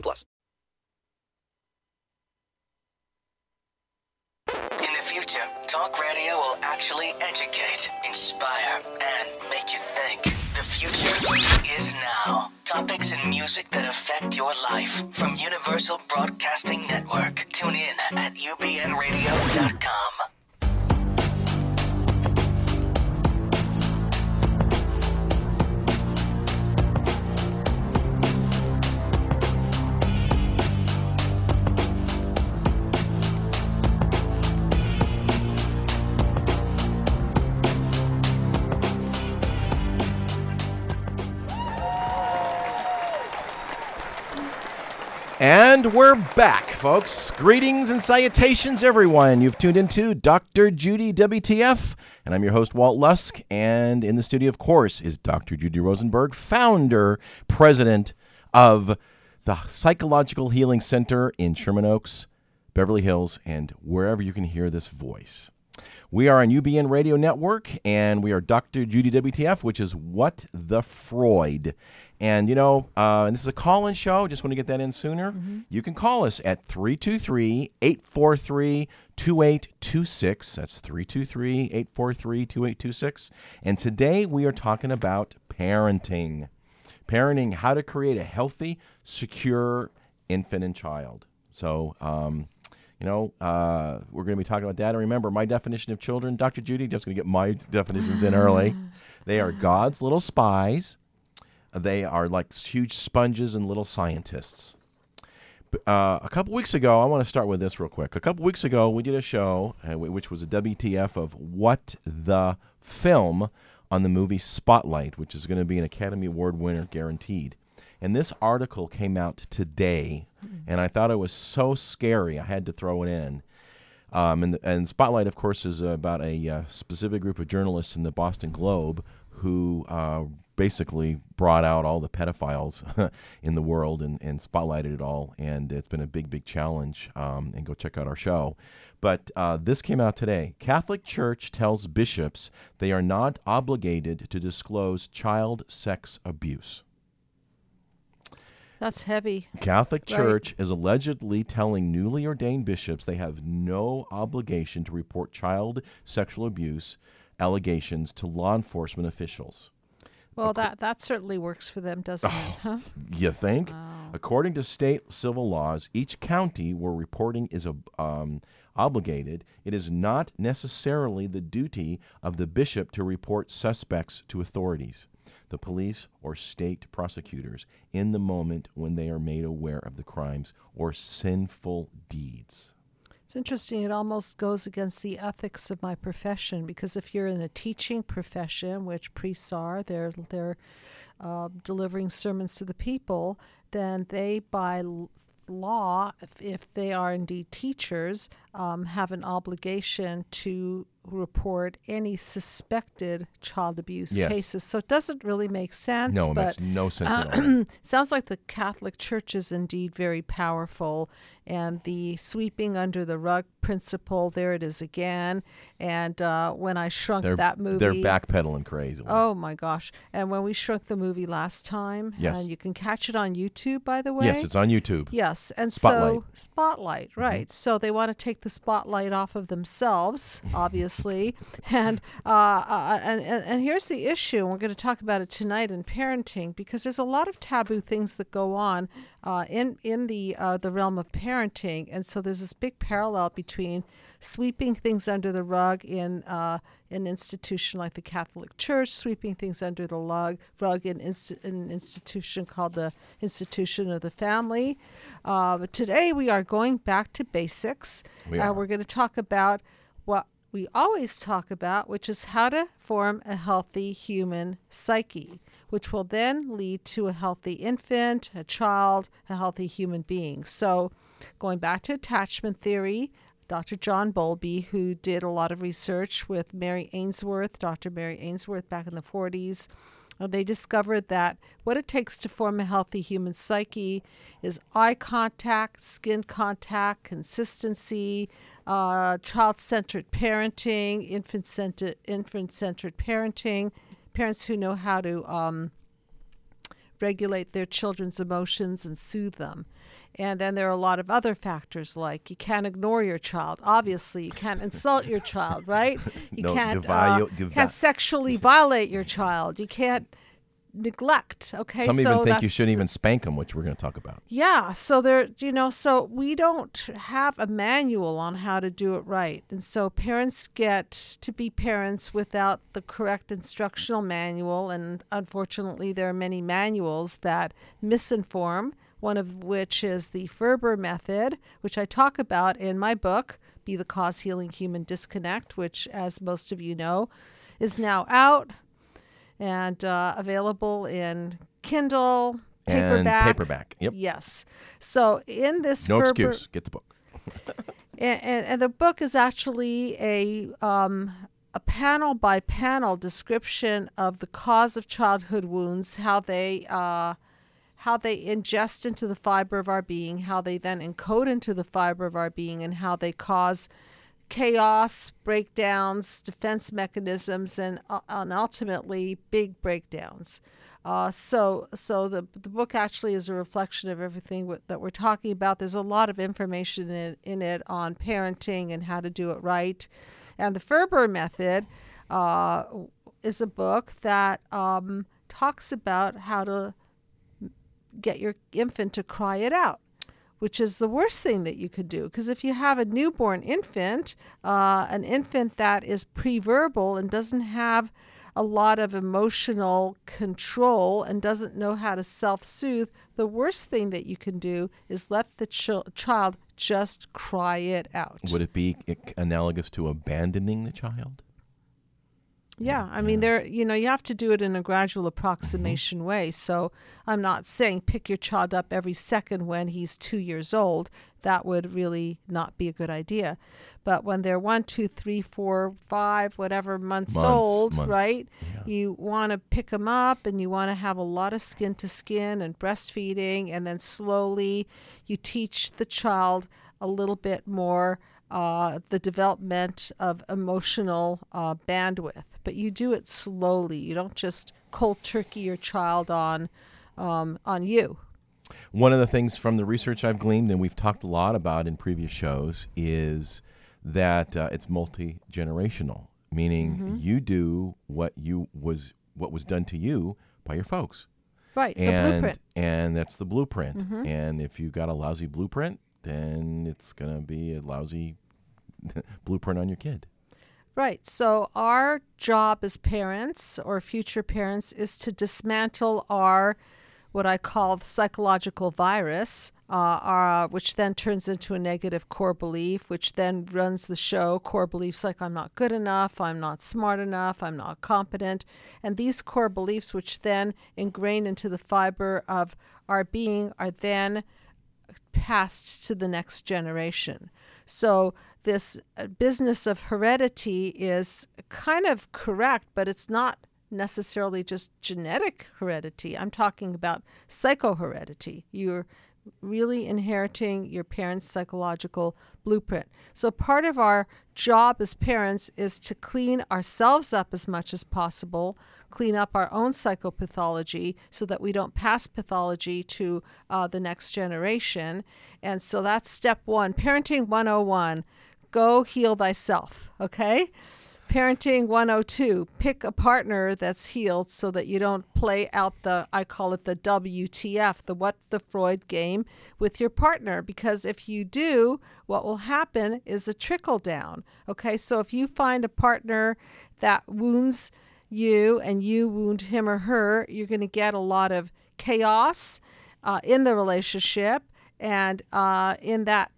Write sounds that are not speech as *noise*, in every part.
plus. In the future, talk radio will actually educate, inspire, and make you think. The future is now. Topics and music that affect your life from Universal Broadcasting Network. Tune in at ubnradio.com. And we're back, folks. Greetings and salutations, everyone. You've tuned into Dr. Judy WTF, and I'm your host, Walt Lusk. And in the studio, of course, is Dr. Judy Rosenberg, founder, president of the Psychological Healing Center in Sherman Oaks, Beverly Hills, and wherever you can hear this voice. We are on UBN Radio Network, and we are Dr. Judy WTF, which is What the Freud. And, you know, uh, and this is a call in show. Just want to get that in sooner. You can call us at 323 843 2826. That's 323 843 2826. And today we are talking about parenting. Parenting, how to create a healthy, secure infant and child. So, um, you know, uh, we're going to be talking about that. And remember, my definition of children, Dr. Judy, just going to get my definitions in early. *laughs* They are God's little spies. They are like huge sponges and little scientists. Uh, a couple weeks ago, I want to start with this real quick. A couple weeks ago, we did a show, uh, which was a WTF of what the film on the movie Spotlight, which is going to be an Academy Award winner guaranteed. And this article came out today, and I thought it was so scary, I had to throw it in. Um, and, and Spotlight, of course, is about a uh, specific group of journalists in the Boston Globe who uh, basically brought out all the pedophiles *laughs* in the world and, and spotlighted it all. And it's been a big, big challenge. Um, and go check out our show. But uh, this came out today. Catholic Church tells bishops they are not obligated to disclose child sex abuse. That's heavy. Catholic Right. Church is allegedly telling newly ordained bishops they have no obligation to report child sexual abuse allegations to law enforcement officials. Well, that that certainly works for them, doesn't it? Huh? You think? According to state civil laws, each county where reporting is um, obligated, it is not necessarily the duty of the bishop to report suspects to authorities, the police, or state prosecutors in the moment when they are made aware of the crimes or sinful deeds. It's interesting. It almost goes against the ethics of my profession because if you're in a teaching profession, which priests are, they're they're uh, delivering sermons to the people, then they by law, if, if they are indeed teachers, um, have an obligation to report any suspected child abuse Yes. cases. So it doesn't really make sense. No, it but makes no sense at all. *clears throat* sounds like the Catholic Church is indeed very powerful, and the sweeping under the rug principle. There it is again. And uh, when I shrunk They're, that movie, they're backpedaling crazy. Oh my gosh! And when we shrunk the movie last time, Yes. and you can catch it on YouTube, by the way. yes, it's on YouTube. Yes, and Spotlight. so spotlight, right? So they want to take the spotlight off of themselves, obviously, *laughs* and, uh, uh, and and and here's the issue. We're going to talk about it tonight in parenting because there's a lot of taboo things that go on uh, in in the uh, the realm of parenting, and so there's this big parallel between sweeping things under the rug in uh, an institution like the Catholic Church, sweeping things under the lug, rug in inst- an institution called the Institution of the Family. Uh, but today we are going back to basics. We Uh, are. we're going to talk about what we always talk about, which is how to form a healthy human psyche, which will then lead to a healthy infant, a child, a healthy human being. So, going back to attachment theory, Dr. John Bowlby, who did a lot of research with Mary Ainsworth, Dr. Mary Ainsworth back in the 40s, uh, they discovered that what it takes to form a healthy human psyche is eye contact, skin contact, consistency, uh, child centered parenting, infant centered infant centered parenting, parents who know how to um, regulate their children's emotions and soothe them. And then there are a lot of other factors like you can't ignore your child. Obviously, you can't insult your child, right? You No, can't devalue- uh, deva- can't sexually violate your child. You can't neglect. Okay, Some so even think you shouldn't even spank them, which we're going to talk about. yeah, so there, you know, so we don't have a manual on how to do it right. And so parents get to be parents without the correct instructional manual. And unfortunately, there are many manuals that misinform, one of which is the Ferber method, which I talk about in my book, Be the Cause Healing Human Disconnect, which, as most of you know, is now out and uh, available in Kindle, paperback. And paperback. Yep. Yes. So in this No Ferber, excuse. Get the book. and, and, and the book is actually a um, a panel by panel description of the cause of childhood wounds, how they uh, how they ingest into the fiber of our being, how they then encode into the fiber of our being, and how they cause chaos, breakdowns, defense mechanisms, and, uh, and ultimately big breakdowns. Uh, so, so the the book actually is a reflection of everything w- that we're talking about. There's a lot of information in, in it on parenting and how to do it right, and the Ferber method uh, is a book that um, talks about how to get your infant to cry it out, which is the worst thing that you could do. Because if you have a newborn infant, uh, an infant that is preverbal and doesn't have a lot of emotional control and doesn't know how to self soothe, the worst thing that you can do is let the chil- child just cry it out. Would it be analogous to abandoning the child? Yeah, I mean, there, you know, you have to do it in a gradual approximation mm-hmm. way. So I'm not saying pick your child up every second when he's two years old. That would really not be a good idea. But when they're one, two, three, four, five, whatever months, Months, old, months, right? You want to pick them up and you want to have a lot of skin to skin and breastfeeding. And then slowly you teach the child a little bit more uh, the development of emotional uh, bandwidth, but you do it slowly. You don't just cold turkey your child on um, on you. One of the things from the research I've gleaned, and we've talked a lot about in previous shows, is that uh, it's multi generational, meaning Mm-hmm. you do what you was what was done to you by your folks, Right, the and blueprint. Mm-hmm. and that's the blueprint. And if you got a lousy blueprint, then it's gonna be a lousy *laughs* blueprint on your kid. Right. So our job as parents or future parents is to dismantle our what I call psychological virus, uh, our, which then turns into a negative core belief, which then runs the show. Core beliefs like I'm not good enough, I'm not smart enough, I'm not competent. And these core beliefs, which then ingrain into the fiber of our being, are then passed to the next generation. So this uh, business of heredity is kind of correct, but it's not necessarily just genetic heredity. I'm talking about psychoheredity. You're really inheriting your parents' psychological blueprint. So part of our job as parents is to clean ourselves up as much as possible, clean up our own psychopathology so that we don't pass pathology to uh, the next generation. And so that's step one. Parenting 101 go heal thyself, okay? Parenting 102 pick a partner that's healed so that you don't play out the, I call it the WTF, the what the Freud game with your partner. Because if you do, what will happen is a trickle down. Okay, so if you find a partner that wounds you and you wound him or her, you're going to get a lot of chaos uh, in the relationship. And uh, in that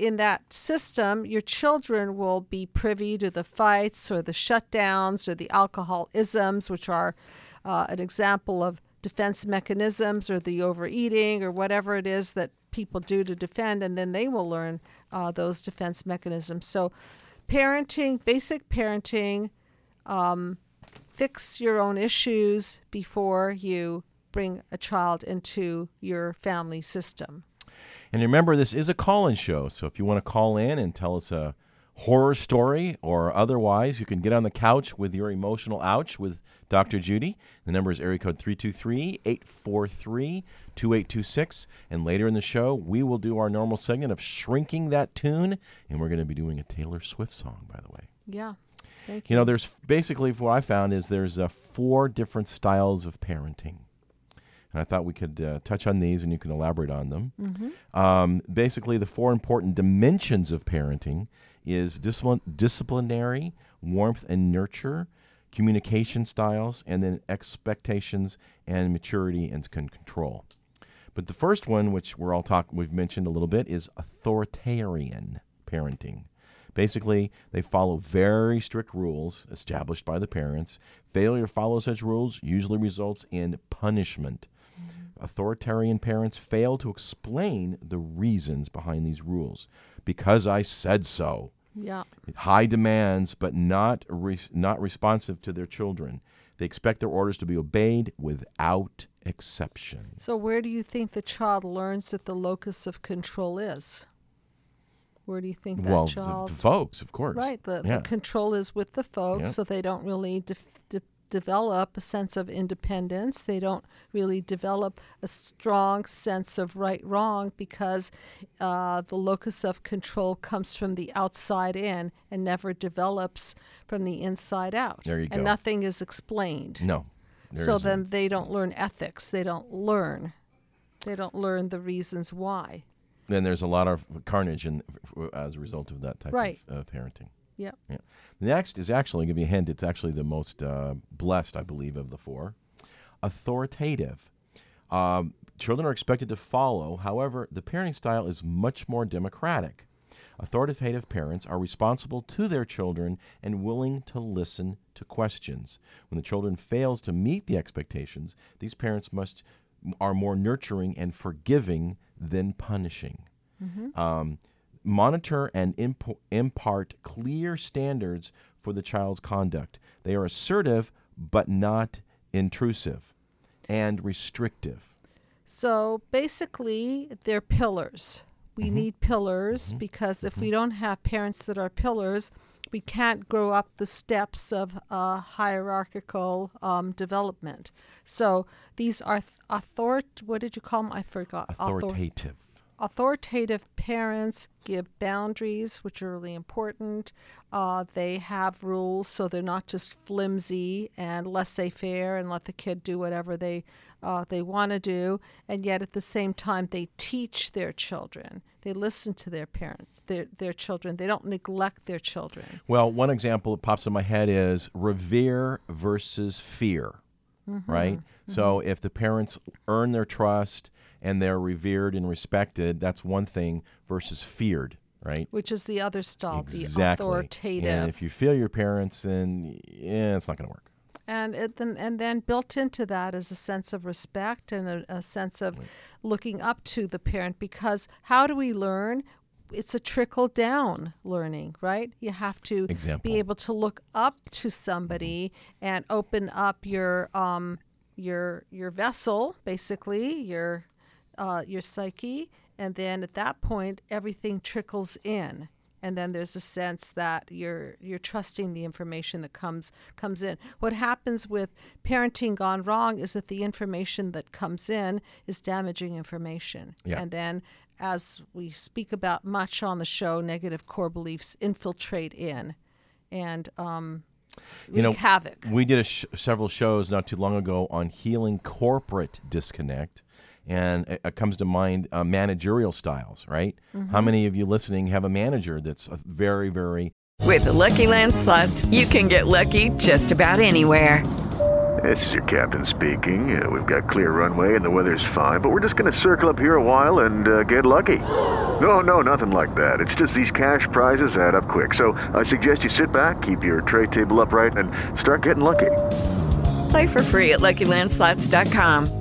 in that system, your children will be privy to the fights or the shutdowns or the alcoholisms, which are uh, an example of defense mechanisms or the overeating or whatever it is that people do to defend, and then they will learn uh, those defense mechanisms. So, parenting, basic parenting, um, fix your own issues before you bring a child into your family system. And remember, this is a call in show. So if you want to call in and tell us a horror story or otherwise, you can get on the couch with your emotional ouch with Dr. Judy. The number is area code 323 843 2826. And later in the show, we will do our normal segment of shrinking that tune. And we're going to be doing a Taylor Swift song, by the way. Yeah. Thank you. You know, there's basically what I found is there's uh, four different styles of parenting. And I thought we could uh, touch on these and you can elaborate on them. Um, basically, the four important dimensions of parenting is discipline, disciplinary, warmth and nurture, communication styles, and then expectations and maturity and con- control. But the first one, which we're all talking, we've mentioned a little bit, is authoritarian parenting. Basically, they follow very strict rules established by the parents. Failure to follow such rules usually results in punishment. Authoritarian parents fail to explain the reasons behind these rules. Because I said so. yeah. High demands, but not re- not responsive to their children. They expect their orders to be obeyed without exception. So, where do you think the child learns that the locus of control is? Where do you think that child? well, the, child? the folks, of course. right. The, yeah. the control is with the folks, Yeah. so they don't really def- de- develop a sense of independence. They don't really develop a strong sense of right wrong because uh, the locus of control comes from the outside in and never develops from the inside out. There you go. and nothing is explained. no. so isn't. then they don't learn ethics. They don't learn. They don't learn the reasons why. Then there's a lot of carnage in, as a result of that type Right. of uh, parenting. Yep. Yeah. Next is actually, give you a hint, it's actually the most uh, blessed, I believe, of the four. Authoritative. Um, children are expected to follow, however, the parenting style is much more democratic. Authoritative parents are responsible to their children and willing to listen to questions. When the children fails to meet the expectations, these parents must are more nurturing and forgiving than punishing um, monitor and imp- impart clear standards for the child's conduct. They are assertive but not intrusive and restrictive. So basically, they're pillars. We Mm-hmm. need pillars because if we don't have parents that are pillars, we can't grow up the steps of uh, hierarchical um, development. So these are author. What did you call them? I forgot. Authoritative. authoritative parents give boundaries, which are really important. Uh, they have rules, so they're not just flimsy and laissez-faire and let the kid do whatever they uh, they want to do. And yet, at the same time, they teach their children. They listen to their parents, their their children. They don't neglect their children. Well, one example that pops in my head is revere versus fear, mm-hmm. right? Mm-hmm. So if the parents earn their trust and they're revered and respected, that's one thing versus feared, right? Which is the other style, Exactly. the authoritative. And if you feel your parents, then yeah, it's not going to work. And it, then and then built into that is a sense of respect and a, a sense of looking up to the parent because how do we learn? It's a trickle down learning right? You have to Example. be able to look up to somebody and open up your um your your vessel basically your uh, your psyche. And then at that point everything trickles in and then there's a sense that you're you're trusting the information that comes comes in. What happens with parenting gone wrong is that the information that comes in is damaging information, Yeah. and then as we speak about much on the show, negative core beliefs infiltrate in, and um, You know, havoc. We did a sh- several shows not too long ago on healing corporate disconnect, and it, it comes to mind uh, managerial styles. Right? Mm-hmm. How many of you listening have a manager that's a very, very With the Lucky Land slots, you can get lucky just about anywhere. This is your captain speaking. Uh, we've got clear runway and the weather's fine, but we're just going to circle up here a while and uh, get lucky. No, no, nothing like that. It's just these cash prizes add up quick. So I suggest you sit back, keep your tray table upright, and start getting lucky. Play for free at LuckyLandSlots.com.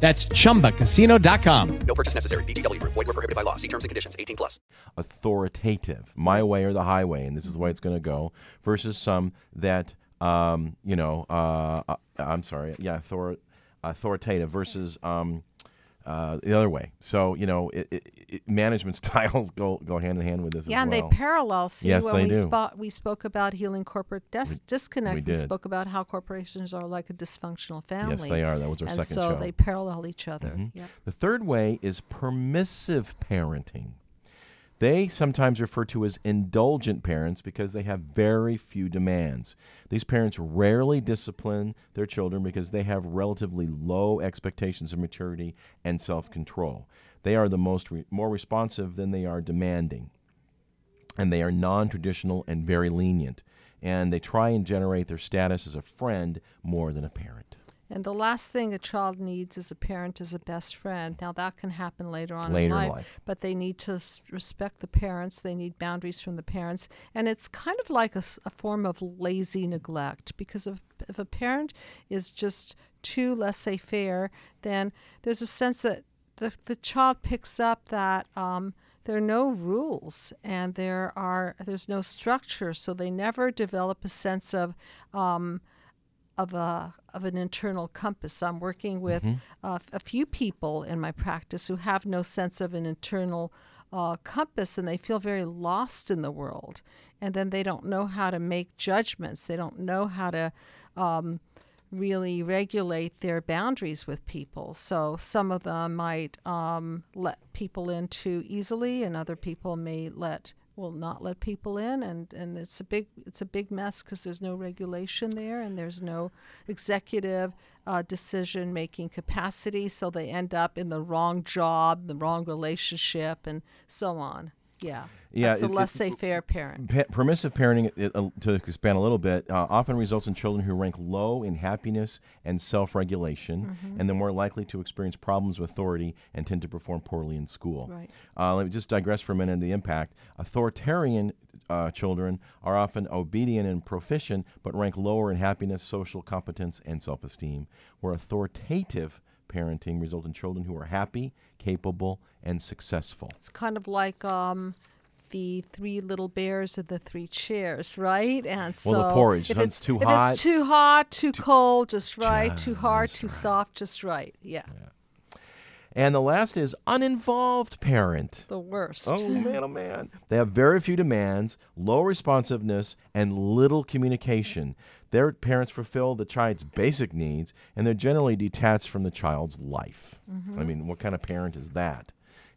That's chumbacasino.com. No purchase necessary. VGW Group. Void were prohibited by law. See terms and conditions. 18 plus. authoritative, my way or the highway, and this is the way it's going to go, versus some that, um, you know, uh, uh, I'm sorry, yeah, author, authoritative versus um, uh, the other way. So, you know, it, it, it, management *laughs* styles go, go hand in hand with this Yeah, as and well. they parallel. See, Yes, when they we do. Spo- we spoke about healing corporate dis- disconnect. we We, did. spoke about how corporations are like a dysfunctional family. Yes, they are. That was our and second so show. Mm-hmm. they parallel each other. Yeah. The third way is permissive parenting. They sometimes refer to as indulgent parents because they have very few demands. These parents rarely discipline their children because they have relatively low expectations of maturity and self-control. They are the most re- more responsive than they are demanding. And they are non-traditional and very lenient. And they try and generate their status as a friend more than a parent. And the last thing a child needs as a parent is a best friend. Now that can happen later on Later in life, life. but they need to respect the parents. They need boundaries from the parents, and it's kind of like a form of lazy neglect because if if a parent is just too laissez-faire, then there's a sense that the the child picks up that. Um, there are no rules and there are there's no structure so they never develop a sense of um, of a of an internal compass. I'm working with uh, a few people in my practice who have no sense of an internal uh, compass, and they feel very lost in the world. And then they don't know how to make judgments. They don't know how to um, really regulate their boundaries with people. So some of them might um, let people in too easily, and other people may let will not let people in, and, and it's a big it's a big mess because there's no regulation there, and there's no executive uh, decision making capacity. So they end up in the wrong job, the wrong relationship, and so on. Yeah, Yeah, that's it- a it- laissez-faire parent. Pa- permissive parenting, it, uh, to expand a little bit, uh, often results in children who rank low in happiness and self regulation, Mm-hmm. and they're more likely to experience problems with authority and tend to perform poorly in school. Right. Uh, let me just digress for a minute on the impact. Authoritarian uh, children are often obedient and proficient, but rank lower in happiness, social competence, and self esteem, where authoritative parenting result in children who are happy, capable, and successful. It's kind of like um, the three little bears and the three chairs, right? And so Well, the porridge, if if it's it's too if hot- it's too hot, too cold, just right. Too hard, too soft, just right. Yeah, And the last is uninvolved parent. the worst. Oh man, oh man. They have very few demands, low responsiveness, and little communication. Their parents fulfill the child's basic needs, and they're generally detached from the child's life. I mean, what kind of parent is that?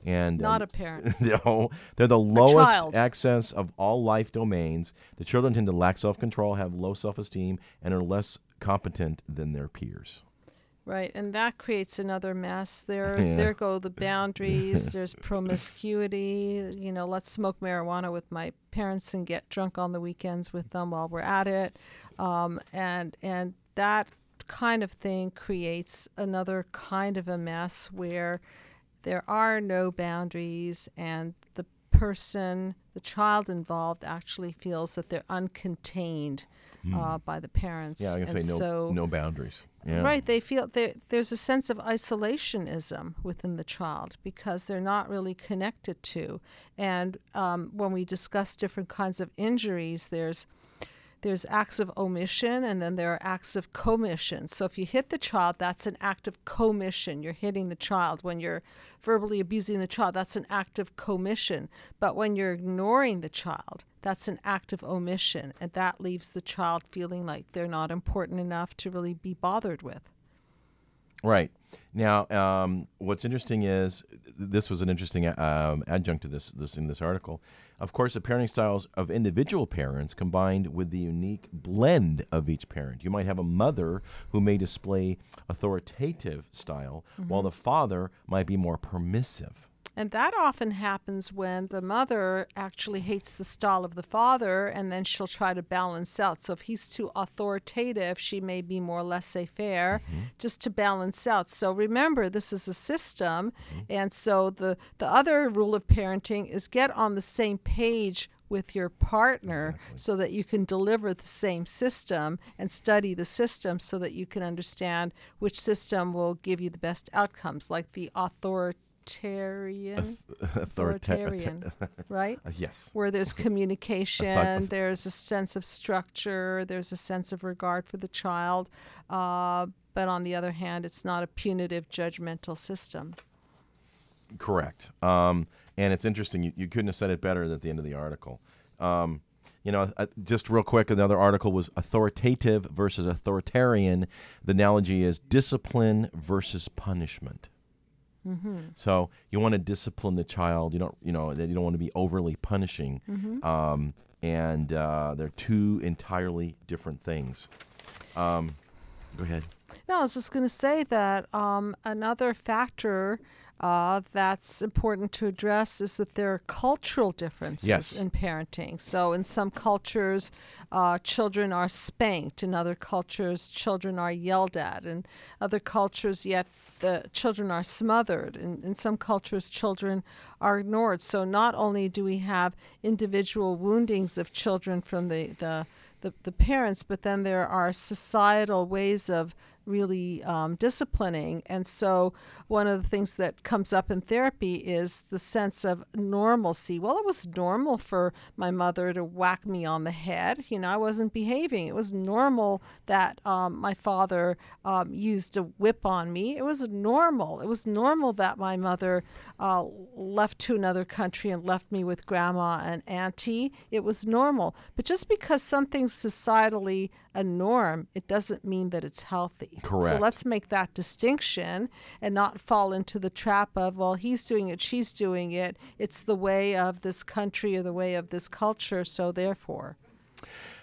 And Mm-hmm. Not um, a parent. *laughs* no, they're the lowest access of all life domains. The children tend to lack self-control, have low self-esteem, and are less competent than their peers. Right, and that creates another mess. There, *laughs* Yeah. there go the boundaries. There's promiscuity. You know, let's smoke marijuana with my parents and get drunk on the weekends with them while we're at it, um, and and that kind of thing creates another kind of a mess where there are no boundaries, and the person, the child involved, actually feels that they're uncontained uh, by the parents. Hmm. Yeah, I can and say no, so, no boundaries. Yeah. Right, they feel there's a sense of isolationism within the child because they're not really connected to. And um, when we discuss different kinds of injuries, there's there's acts of omission and then there are acts of commission. So if you hit the child, that's an act of commission. You're hitting the child. When you're verbally abusing the child, that's an act of commission. But when you're ignoring the child, that's an act of omission. And that leaves the child feeling like they're not important enough to really be bothered with. Right. Now, um, what's interesting is this was an interesting um, adjunct to this, this in this article. Of course, the parenting styles of individual parents combined with the unique blend of each parent. You might have a mother who may display authoritative style, while mm-hmm. the father might be more permissive. And that often happens when the mother actually hates the style of the father and then she'll try to balance out. So if he's too authoritative, she may be more laissez faire mm-hmm. just to balance out. So remember, this is a system. Mm-hmm. And so the, the other rule of parenting is get on the same page with your partner so that you can deliver the same system and study the system so that you can understand which system will give you the best outcomes, like the authoritarian. *laughs* authoritarian, right? *laughs* Yes. Where there's *laughs* communication, there's a sense of structure, there's a sense of regard for the child, uh, but on the other hand, it's not a punitive, judgmental system. Correct. Um, and it's interesting. You, you couldn't have said it better at the end of the article. Um, you know, uh, just real quick, another article was authoritative versus authoritarian. The analogy is discipline versus punishment. So you want to discipline the child. You don't, you know, that you don't want to be overly punishing. Um, and uh, they're two entirely different things. Um, go ahead. No, I was just going to say that um, another factor uh, that's important to address is that there are cultural differences Yes. in parenting. So, in some cultures, uh, children are spanked. In other cultures, children are yelled at. In other cultures, yet the children are smothered. In, in some cultures, children are ignored. So, not only do we have individual woundings of children from the, the the, the parents, but then there are societal ways of really um, disciplining. And so, one of the things that comes up in therapy is the sense of normalcy. Well, it was normal for my mother to whack me on the head. You know, I wasn't behaving. It was normal that um, my father um, used a whip on me. It was normal. It was normal that my mother uh, left to another country and left me with grandma and auntie. It was normal. But just because something's societally a norm, it doesn't mean that it's healthy. Correct. So let's make that distinction and not fall into the trap of, well, he's doing it, she's doing it. It's the way of this country or the way of this culture, so therefore.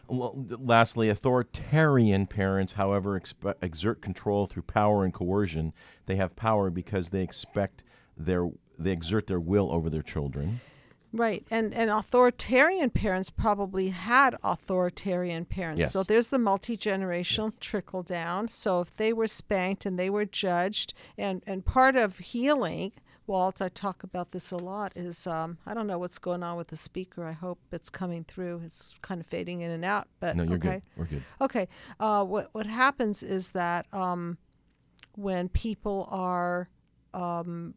Well, lastly, authoritarian parents, however, expe- exert control through power and coercion. They have power because they expect their they exert their will over their children. Right, and and authoritarian parents probably had authoritarian parents. Yes. So there's the multi generational trickle down. So if they were spanked and they were judged, and and part of healing, Walt, I talk about this a lot. Is um, I don't know what's going on with the speaker. I hope it's coming through. It's kind of fading in and out. But No, you're okay. good. We're good. Okay. Uh, what what happens is that um, when people are um,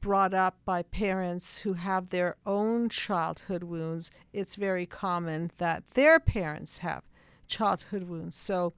brought up by parents who have their own childhood wounds, it's very common that their parents have childhood wounds. So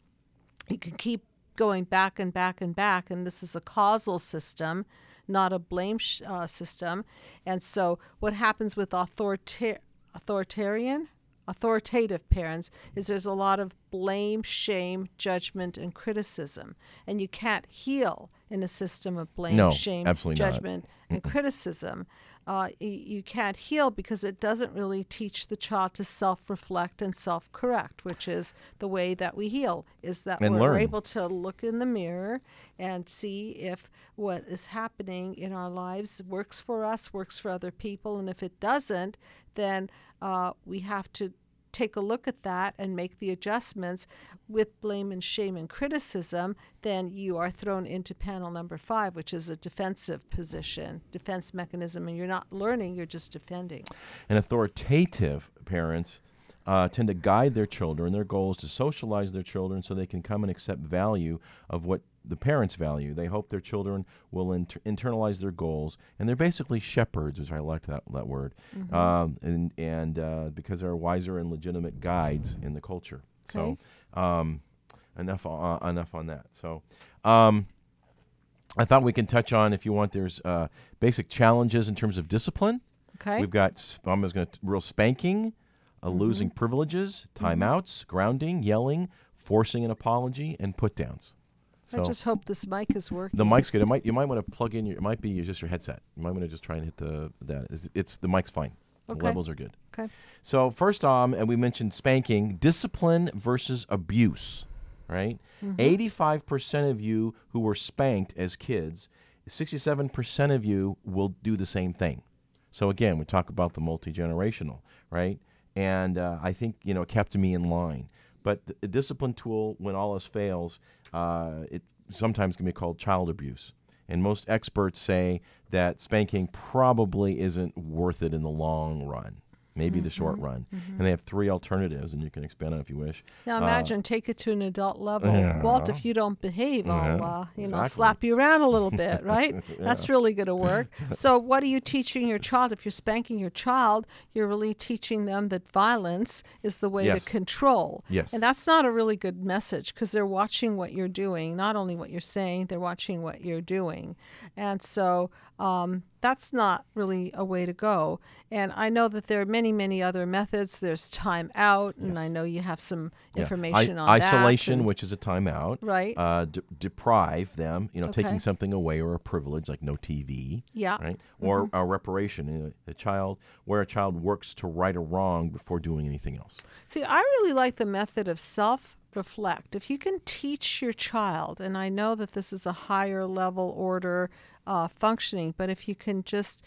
you can keep going back and back and back, and this is a causal system, not a blame sh- uh, system. And so, what happens with authorita- authoritarian, authoritative parents is there's a lot of blame, shame, judgment, and criticism, and you can't heal in a system of blame, No, shame, absolutely not. judgment, and criticism. Uh, you can't heal because it doesn't really teach the child to self-reflect and self-correct, which is the way that we heal. Is that And we're learn. able to look in the mirror and see if what is happening in our lives works for us, works for other people, and if it doesn't, then uh, we have to take a look at that and make the adjustments with blame and shame and criticism, then you are thrown into panel number five, which is a defensive position, defense mechanism, and you're not learning, you're just defending. And authoritative parents uh, tend to guide their children. Their goal is to socialize their children so they can come and accept value of what the parents value. They hope their children will inter- internalize their goals, and they're basically shepherds, which I like that that word, um, and and uh, because they're wiser and legitimate guides in the culture. So, um, enough uh, enough on that. So, um, I thought we can touch on if you want. There's uh, basic challenges in terms of discipline. Okay. We've got I'm just going to real spanking, uh, Mm-hmm. losing privileges, timeouts, grounding, yelling, forcing an apology, and put downs. I just hope this mic is working. The mic's good. It might you might want to plug in your. It might be just your headset. You might want to just try and hit the that. It's, it's the mic's fine. The levels are good. Okay. So first um, and we mentioned spanking, discipline versus abuse, right? Eighty-five percent of you who were spanked as kids, sixty-seven percent of you will do the same thing. So again, we talk about the multi-generational, right? And uh, I think you know it kept me in line. But a discipline tool, when all else fails, uh, it sometimes can be called child abuse. And most experts say that spanking probably isn't worth it in the long run, maybe the short run. And they have three alternatives, and you can expand on it if you wish. Now Uh, imagine take it to an adult level. Yeah. Walt, if you don't behave, I'll uh, you know slap you around a little bit, *laughs* right? That's really going to work. *laughs* So what are you teaching your child? If you're spanking your child, you're really teaching them that violence is the way Yes. to control. Yes. And that's not a really good message because they're watching what you're doing, not only what you're saying, they're watching what you're doing. And so um, that's not really a way to go. And I know that there are many, many other methods. There's time out, and I know you have some Yeah. information I- on that. isolation, and- which is a timeout. Right. Uh, de- deprive them, you know, Okay. taking something away or a privilege like no TV. Yeah. Mm-hmm. Right. Or a reparation. you know, A child where a child works to right a wrong before doing anything else. See, I really like the method of self reflect. If you can teach your child, and I know that this is a higher level order uh, functioning, but if you can just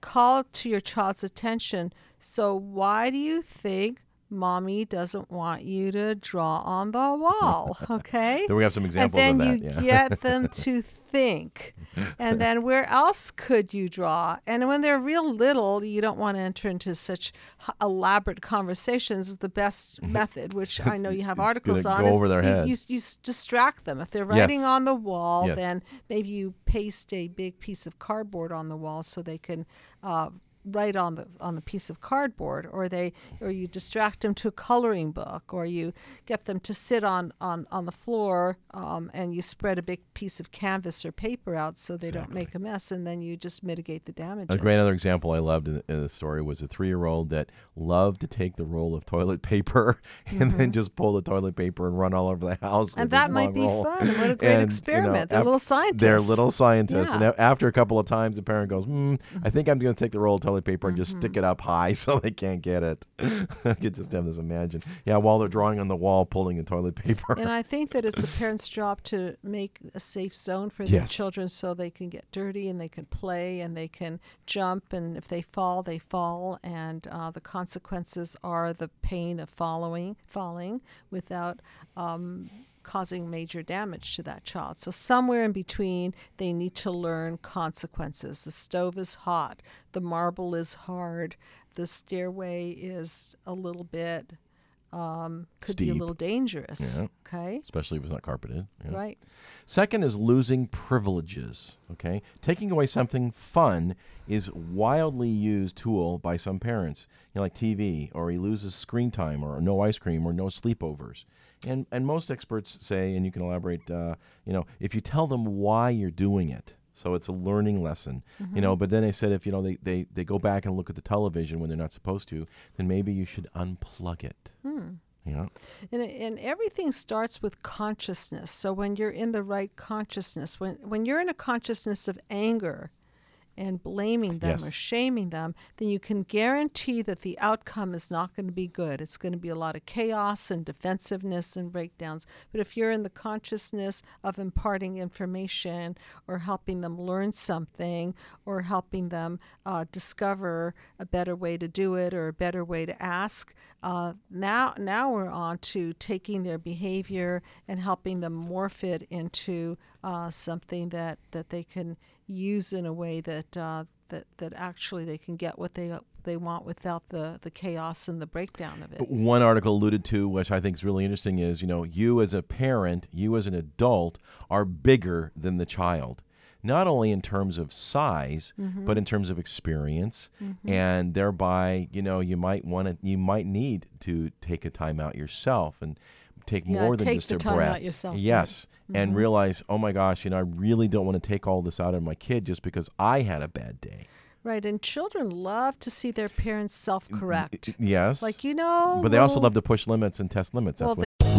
call to your child's attention, so why do you think mommy doesn't want you to draw on the wall? *laughs* Okay. Then we have some examples and of then that, you yeah. get them *laughs* to think. And *laughs* then where else could you draw? And when they're real little, you don't want to enter into such elaborate conversations. The best method, which I know you have articles on, go is over their you, head. you, you distract them. If they're writing Yes. on the wall, Yes. then maybe you paste a big piece of cardboard on the wall so they can uh, write on the on the piece of cardboard, or they or you distract them to a coloring book, or you get them to sit on on on the floor um, and you spread a big piece of canvas or paper out so they don't make a mess, and then you just mitigate the damage A great other example I loved in the, in the story was a three-year-old that loved to take the roll of toilet paper *laughs* and then just pull the toilet paper and run all over the house. Mm-hmm. And that might be roll. fun. What a *laughs* great And, you know, experiment. They're little They're little scientists. And Yeah. a- after a couple of times, the parent goes, mm, "I think I'm going to take the roll of toilet paper and just Mm-hmm. stick it up high *laughs* so they can't get it." I could just have this imagine. Yeah, while they're drawing on the wall, pulling the toilet paper. And I think that it's a *laughs* parent's job to make a safe zone for their Yes. children so they can get dirty and they can play and they can jump. And if they fall, they fall. And uh, the consequences are the pain of following, falling without um, causing major damage to that child. So somewhere in between, they need to learn consequences. The stove is hot. The marble is hard. The stairway is a little bit. Um, could be a little dangerous. Yeah. Okay. Especially if it's not carpeted. yeah. Right. Second is losing privileges. Okay, taking away something fun is wildly used tool by some parents. You know, like TV, or he loses screen time, or no ice cream, or no sleepovers. And and most experts say, and you can elaborate. Uh, you know, if you tell them why you're doing it. So it's a learning lesson, you know. But then they said if you know they, they, they go back and look at the television when they're not supposed to, then maybe you should unplug it. You know, And, and everything starts with consciousness. So when you're in the right consciousness, when, when you're in a consciousness of anger and blaming them Yes. or shaming them, then you can guarantee that the outcome is not going to be good. It's going to be a lot of chaos and defensiveness and breakdowns. But if you're in the consciousness of imparting information or helping them learn something or helping them uh, discover a better way to do it or a better way to ask, uh, now now we're on to taking their behavior and helping them morph it into uh, something that, that they can use in a way that uh, that that actually they can get what they they want without the the chaos and the breakdown of it. One article alluded to, which I think is really interesting, is you know, you as a parent, you as an adult are bigger than the child. not only in terms of size, Mm-hmm. but in terms of experience, and thereby, you know, you might want to, you might need to take a time out yourself and take Yeah, more than just a breath. yourself, right. Yes, and mm-hmm. realize, oh my gosh, you know, I really don't want to take all this out on my kid just because I had a bad day. Right, and children love to see their parents self-correct. Yes, Like you know, but they also love to push limits and test limits. That's Well, what.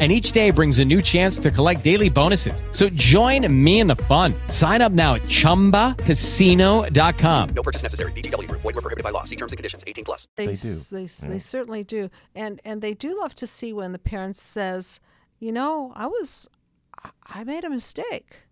And each day brings a new chance to collect daily bonuses. So join me in the fun. Sign up now at chumbacasino.com. No purchase necessary. VGW Group. Void were prohibited by law. See terms and conditions. 18 plus. They, They do. They, s- they certainly do, and and they do love to see when the parent says, you know, I was, I- I made a mistake.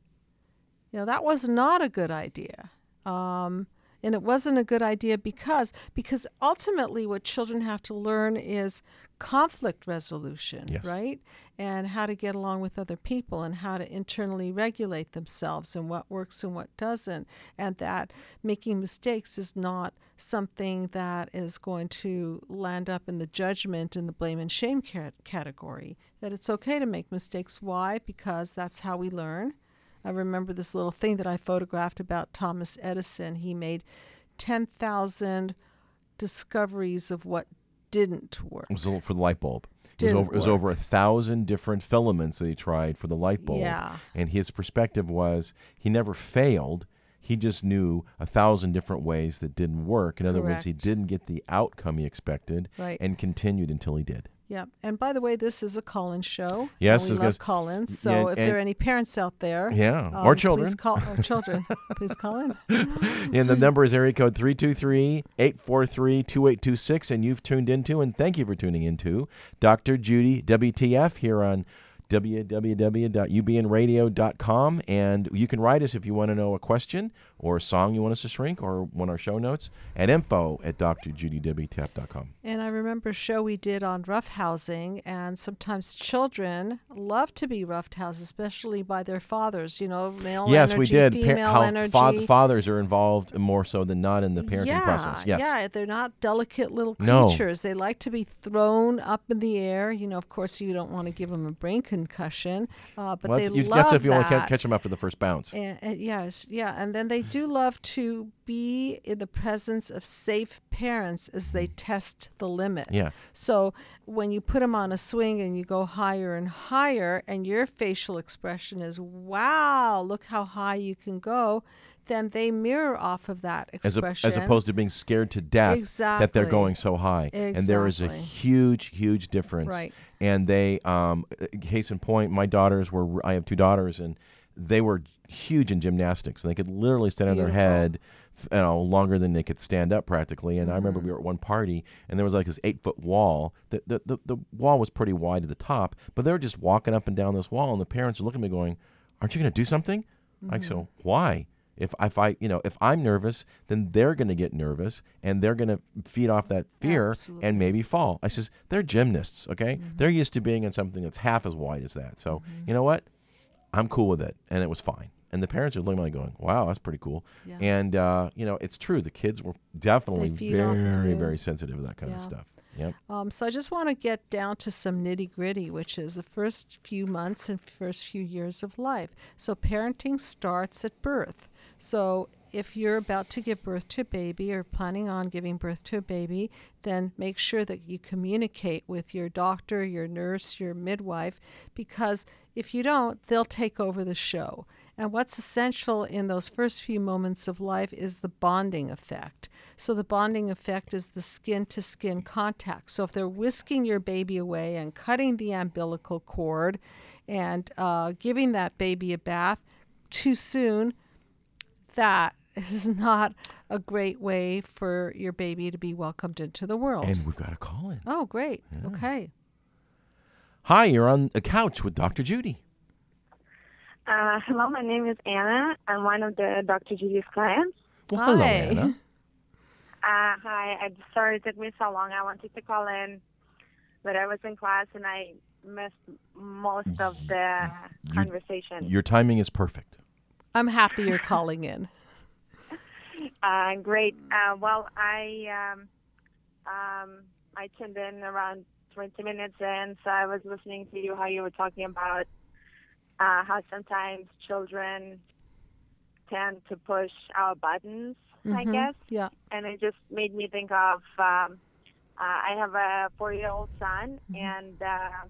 You know, that was not a good idea. Um, and it wasn't a good idea because because ultimately what children have to learn is conflict resolution, Yes. right? And how to get along with other people and how to internally regulate themselves and what works and what doesn't. And that making mistakes is not something that is going to land up in the judgment and the blame and shame category. That it's okay to make mistakes. Why? Because that's how we learn. I remember this little thing that I photographed about Thomas Edison. He made 10,000 discoveries of what didn't work. It was for the light bulb. It was, over, it was over a thousand different filaments that he tried for the light bulb. Yeah. And his perspective was he never failed. He just knew a thousand different ways that didn't work. In other words, he didn't get the outcome he expected Right. and continued until he did. Yeah. And by the way, this is a call-in show. Yes, and we love call-ins. So Yeah, if there are any parents out there, Yeah, um, or children. please call or children, *laughs* please call in. *laughs* and the number is area code 323-843-2826 and you've tuned into and thank you for tuning into Dr. Judy WTF here on www.ubnradio.com and you can write us if you want to know a question or a song you want us to shrink or one of our show notes at info at drjudywtf.com. And I remember a show we did on roughhousing, and sometimes children love to be roughhoused, especially by their fathers. You know, male yes, energy, we did. Pa- female how energy. fa- fathers are involved more so than not in the parenting yeah, process. Yes. yeah, they're not delicate little creatures. No. They like to be thrown up in the air. You know, of course, you don't want to give them a brain concussion, uh, but Well, they you, love that's if you that. only ca- catch them after the first bounce. And, and yes, yeah, and then they do love to be in the presence of safe parents as they test the limit. Yeah. So when you put them on a swing and you go higher and higher, and your facial expression is "Wow, look how high you can go," then they mirror off of that as, a, expression. as opposed to being scared to death that they're going so high. Exactly. And there is a huge, huge difference. Right. And they, um, uh, case in point, my daughters were, I have two daughters, and they were huge in gymnastics. and They could literally stand on their head. You know, longer than they could stand up practically. And I remember Mm-hmm. we were at one party and there was like this eight foot wall. The, the, the, the wall was pretty wide at the top, but they were just walking up and down this wall. And the parents were looking at me going, Aren't you going to do something? Like, Mm-hmm. so why? If, if I, you know, if I'm nervous, then they're going to get nervous and they're going to feed off that fear Absolutely. and maybe fall. I says, they're gymnasts, okay? Mm-hmm. They're used to being in something that's half as wide as that. So, you know what? I'm cool with it. And it was fine. And the parents are looking at me going, wow, that's pretty cool. Yeah. And, uh, you know, it's true. The kids were definitely feed off of very, very sensitive to that kind of stuff. Yep. Um, so I just want to get down to some nitty gritty, which is the first few months and first few years of life. So parenting starts at birth. So if you're about to give birth to a baby or planning on giving birth to a baby, then make sure that you communicate with your doctor, your nurse, your midwife, because if you don't, they'll take over the show. And what's essential in those first few moments of life is the bonding effect. So, the bonding effect is the skin to skin contact. So, if they're whisking your baby away and cutting the umbilical cord and uh, giving that baby a bath too soon, that *laughs* is not a great way for your baby to be welcomed into the world. And we've got a call in. oh, great. Okay. Hi, you're on the couch with Dr. Judy. Uh, hello, my name is Anna. I'm one of the Dr. Judy's clients. Well, hello, Hi. Anna. Uh, hi, I'm sorry it took me so long. I wanted to call in, but I was in class and I missed most of the conversation. Your timing is perfect. I'm happy you're calling in. *laughs* Uh, great. Uh, well, I um, um, I tuned in around 20 minutes in, so I was listening to you how you were talking about uh, how sometimes children tend to push our buttons, I Mhm. guess. Yeah. and it just made me think of um, uh, I have a four-year-old son, Mm-hmm. and uh,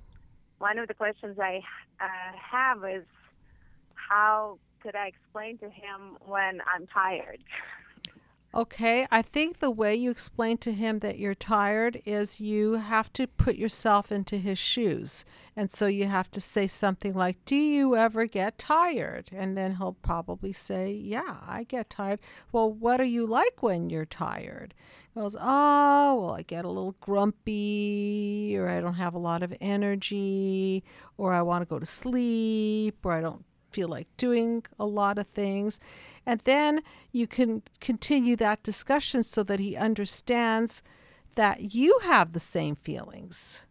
one of the questions I uh, have is how could I explain to him when I'm tired? *laughs* Okay, I think the way you explain to him that you're tired is you have to put yourself into his shoes. And so you have to say something like, Do you ever get tired? And then he'll probably say, Yeah, I get tired. Well, what are you like when you're tired? He goes, Oh, well, I get a little grumpy, or I don't have a lot of energy, or I want to go to sleep, or I don't feel like doing a lot of things. And then you can continue that discussion so that he understands that you have the same feelings.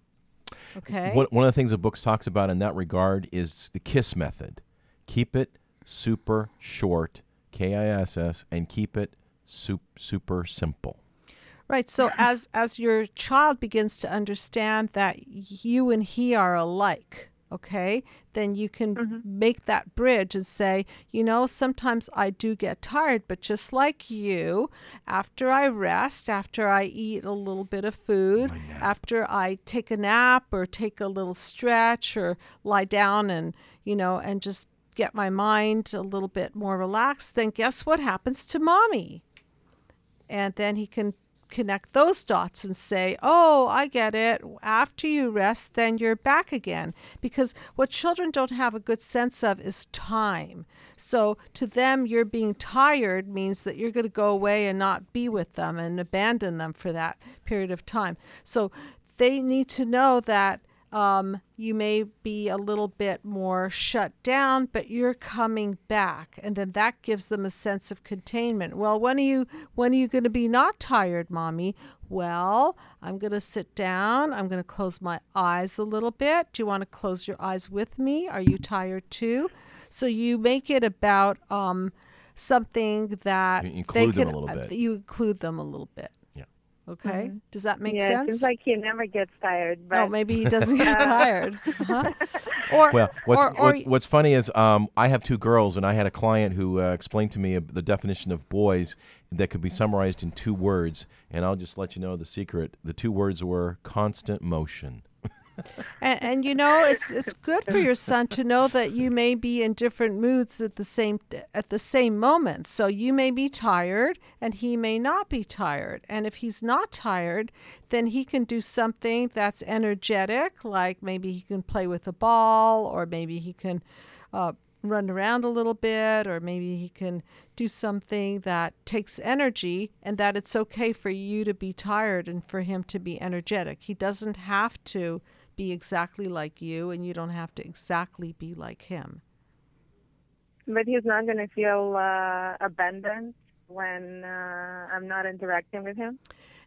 Okay? One, one of the things the books talks about in that regard is the KISS method. Keep it super short, K I S S, and keep it sup- super simple. Right. So as as your child begins to understand that you and he are alike, okay, then you can mm-hmm. make that bridge and say, you know, sometimes I do get tired, but just like you, after I rest, after I eat a little bit of food, after I take a nap or take a little stretch or lie down and, you know, and just get my mind a little bit more relaxed, then guess what happens to mommy? and then he can connect those dots and say, Oh, I get it. After you rest, then you're back again. Because what children don't have a good sense of is time. So to them, you're being tired means that you're going to go away and not be with them and abandon them for that period of time. So they need to know that um, you may be a little bit more shut down, but you're coming back, and then that gives them a sense of containment. Well, when are you when are you going to be not tired, mommy? Well, I'm going to sit down. I'm going to close my eyes a little bit. Do you want to close your eyes with me? Are you tired too? So you make it about um, something that You include them a little uh, bit. You include them a little bit. Yeah. Okay. Does that make yeah, sense? it seems like he never gets tired. But Oh, maybe he doesn't get *laughs* tired. Uh-huh. Or, Well, what's, or, or what's, what's funny is um, I have two girls, and I had a client who uh, explained to me the definition of boys that could be summarized in two words. And I'll just let you know the secret. The two words were constant motion. And, and you know it's it's good for your son to know that you may be in different moods at the same at the same moment. So you may be tired and he may not be tired. And if he's not tired, then he can do something that's energetic, like maybe he can play with a ball, or maybe he can uh, run around a little bit, or maybe he can do something that takes energy, and that it's okay for you to be tired and for him to be energetic. He doesn't have to be exactly like you, and you don't have to exactly be like him. but he's not going to feel uh, abandoned when uh, I'm not interacting with him.